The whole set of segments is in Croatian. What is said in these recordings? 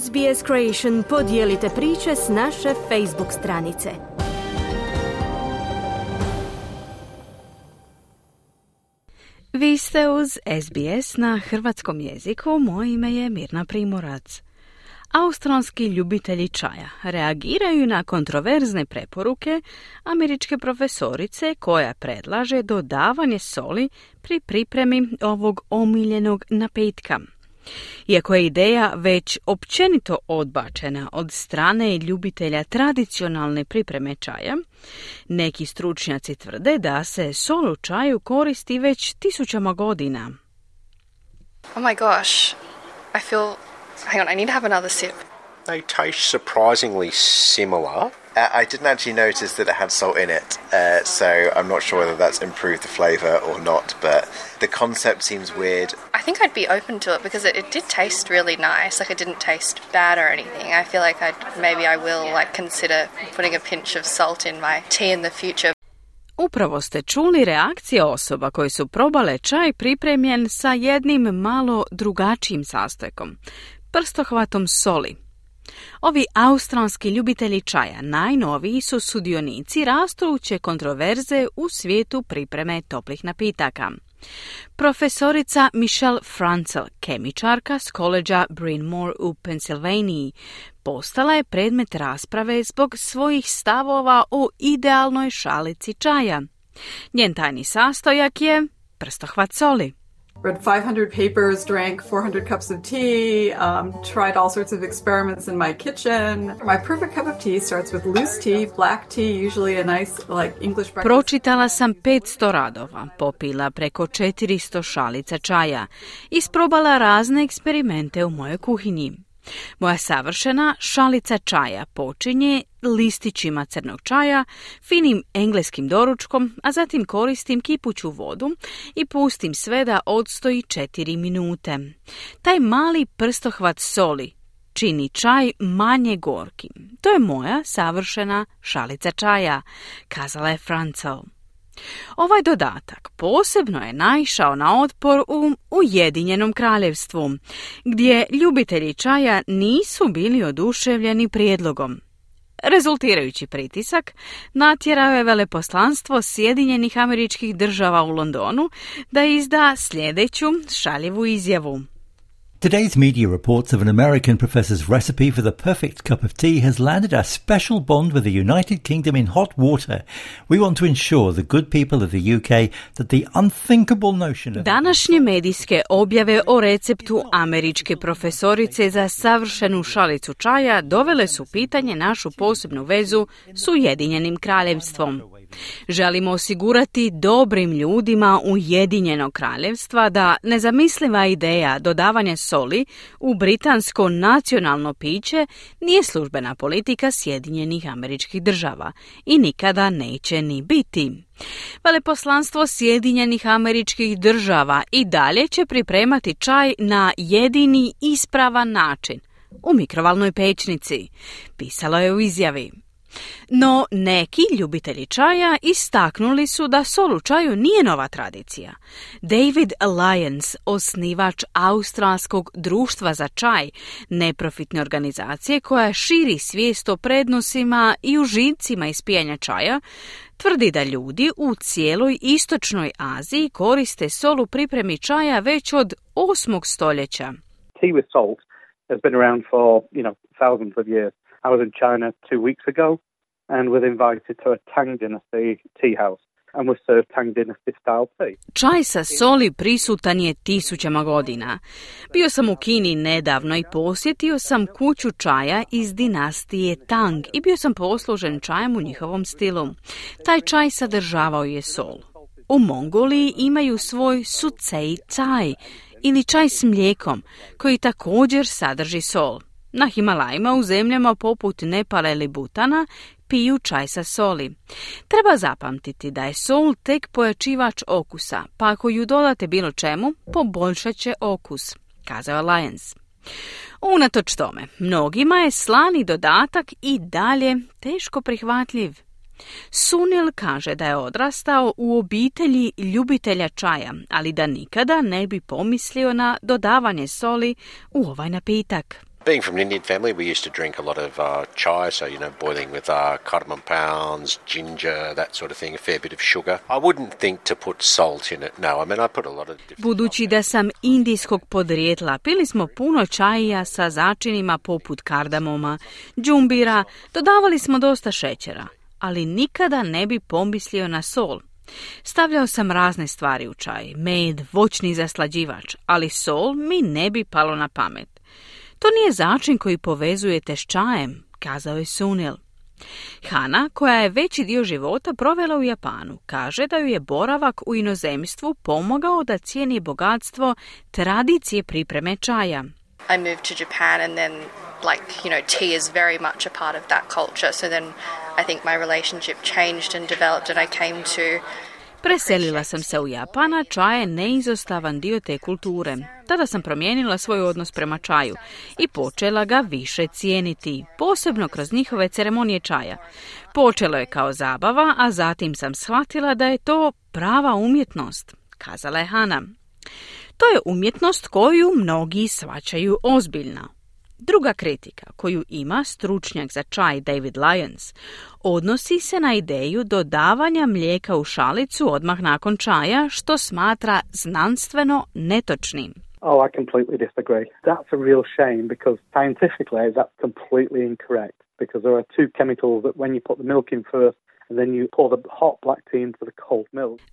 SBS Creation podijelite priče s naše Facebook stranice. Vi ste uz SBS na hrvatskom jeziku, moje ime je Mirna Primorac. Australski ljubitelji čaja reagiraju na kontroverzne preporuke američke profesorice koja predlaže dodavanje soli pri pripremi ovog omiljenog napitka. Iako je ideja već općenito odbačena od strane ljubitelja tradicionalne pripreme čaja, neki stručnjaci tvrde da se sol u čaju koristi već tisućama godina. Oh my gosh, I feel Hang on, I need to have another sip. They taste surprisingly similar. Uh, I didn't actually notice that it had salt in it, uh, so I'm not sure whether that's improved the flavour or not, but the concept seems weird. I think I'd be open to it because it, it did taste really nice. Like it didn't taste bad or anything. I feel like I'd maybe I will like consider putting a pinch of salt in my tea in the future. Upravo ste čuli reakcije osoba koji su probale čaj pripremljen sa jednim malo drugačijim sastojkom prstohvatom soli. Ovi australski ljubitelji čaja najnoviji su sudionici rastuće kontroverze u svijetu pripreme toplih napitaka. Profesorica Michelle Francel, kemičarka s koleđa Bryn Mawr u Pensilvaniji, postala je predmet rasprave zbog svojih stavova o idealnoj šalici čaja. Njen tajni sastojak je prstohvat soli. Read 500 papers, drank 400 cups of tea, um, tried all sorts of experiments in my kitchen. My perfect cup of tea starts with loose tea, black tea, usually a nice like English breakfast. Pročitala sam 500 radova, popila preko 400 šalica čaja, isprobala razne eksperimente u mojoj kuhinji. Moja savršena šalica čaja počinje listićima crnog čaja, finim engleskim doručkom, a zatim koristim kipuću vodu i pustim sve da odstoji 4 minute. Taj mali prstohvat soli čini čaj manje gorkim. To je moja savršena šalica čaja, kazala je Francel. Ovaj dodatak posebno je naišao na otpor u Ujedinjenom kraljevstvu, gdje ljubitelji čaja nisu bili oduševljeni prijedlogom. Rezultirajući pritisak, natjerao je veleposlanstvo Sjedinjenih američkih država u Londonu da izda sljedeću šaljivu izjavu. Today's media reports of an American professor's recipe for the perfect cup of tea has landed a special bond with the United Kingdom in hot water. We want to ensure the good people of the UK that the unthinkable notion of Današnje medijske objave o receptu američke profesorice za savršenu šalicu čaja dovele su pitanje našu posebnu vezu s Ujedinjenim kraljevstvom. Želimo osigurati dobrim ljudima Ujedinjenog kraljevstva da nezamisliva ideja dodavanja soli u britansko nacionalno piće nije službena politika Sjedinjenih američkih država i nikada neće ni biti. Veleposlanstvo Sjedinjenih američkih država i dalje će pripremati čaj na jedini ispravan način u mikrovalnoj pečnici, pisalo je u izjavi. No neki ljubitelji čaja istaknuli su da sol u čaju nije nova tradicija. David Alliance, osnivač Australskog društva za čaj, neprofitne organizacije koja širi svijest o prednosima i užicima ispijanja čaja, tvrdi da ljudi u cijeloj istočnoj Aziji koriste sol pripremi čaja već od 8. stoljeća. Tea with salt has been around for, you know, thousands of years. I was in China two weeks ago and was invited to a Tang Dynasty tea house. And was served Tang Dynasty style tea. Čaj sa soli prisutan je tisućama godina. Bio sam u Kini nedavno i posjetio sam kuću čaja iz dinastije Tang i bio sam poslužen čajem u njihovom stilu. Taj čaj sadržavao je sol. U Mongoliji imaju svoj sucej čaj ili čaj s mlijekom koji također sadrži sol. Na Himalajima u zemljama poput Nepala ili Butana piju čaj sa soli. Treba zapamtiti da je sol tek pojačivač okusa, pa ako ju dodate bilo čemu, poboljšat će okus, kazao Lyons. Unatoč tome, mnogima je slani dodatak i dalje teško prihvatljiv. Sunil kaže da je odrastao u obitelji ljubitelja čaja, ali da nikada ne bi pomislio na dodavanje soli u ovaj napitak. Being from an Indian family, we used to drink a lot of uh, chai, so, you know, boiling with uh, cardamom pounds, ginger, that sort of thing, a fair bit of sugar. I wouldn't think to put salt in it, no. I mean, I put a lot of. Budući da sam indijskog podrijetla, pili smo puno čaja sa začinima poput kardamoma, džumbira, dodavali smo dosta šećera, ali nikada ne bi pomislio na sol. Stavljao sam razne stvari u čaj, med, voćni zaslađivač, ali sol mi ne bi palo na pamet. To nije začin koji povezujete s čajem, kazao je Sunil. Hana, koja je veći dio života provela u Japanu, kaže da ju je boravak u inozemstvu pomogao da cijeni bogatstvo tradicije pripreme čaja. I moved to Japan and then like, you know, tea is very much a part of that culture. So then I think my relationship changed and developed and I came to Preselila sam se u Japana, čaj je neizostavan dio te kulture. Tada sam promijenila svoj odnos prema čaju i počela ga više cijeniti, posebno kroz njihove ceremonije čaja. Počelo je kao zabava, a zatim sam shvatila da je to prava umjetnost, kazala je Hana. To je umjetnost koju mnogi svačaju ozbiljno. Druga kritika koju ima stručnjak za čaj David Lyons odnosi se na ideju dodavanja mlijeka u šalicu odmah nakon čaja što smatra znanstveno netočnim. Oh, I completely disagree. That's a real shame because scientifically that's completely incorrect because there are two chemicals that when you put the milk in first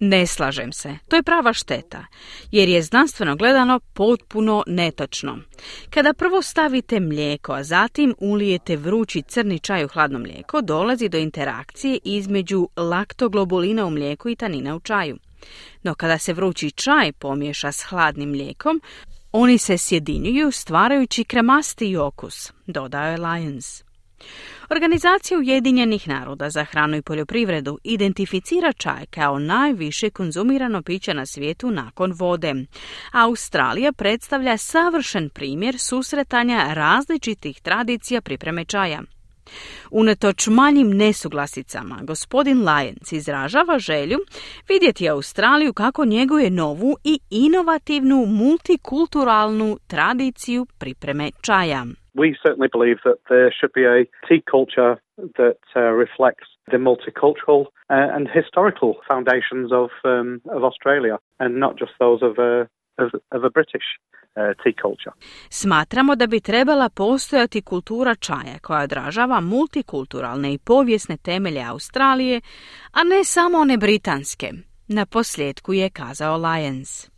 Ne slažem se. To je prava šteta, jer je znanstveno gledano potpuno netočno. Kada prvo stavite mlijeko, a zatim ulijete vrući crni čaj u hladno mlijeko, dolazi do interakcije između laktoglobulina u mlijeku i tanina u čaju. No kada se vrući čaj pomiješa s hladnim mlijekom, oni se sjedinjuju stvarajući kremasti okus, dodao je Lyons. Organizacija Ujedinjenih naroda za hranu i poljoprivredu identificira čaj kao najviše konzumirano piće na svijetu nakon vode. Australija predstavlja savršen primjer susretanja različitih tradicija pripreme čaja. Unatoč manjim nesuglasicama, gospodin Lyons izražava želju vidjeti Australiju kako njeguje novu i inovativnu multikulturalnu tradiciju pripreme čaja. We certainly believe that there should be a tea culture that uh, reflects the multicultural uh, and historical foundations of um, of Australia, and not just those of a of, of a British uh, tea culture. Smatramo da bi trebala postojati kultura čaja koja odražava multikulturalne i povijesne temelje Australije, a ne samo one britanske. Na posljedku je kazao Lyons.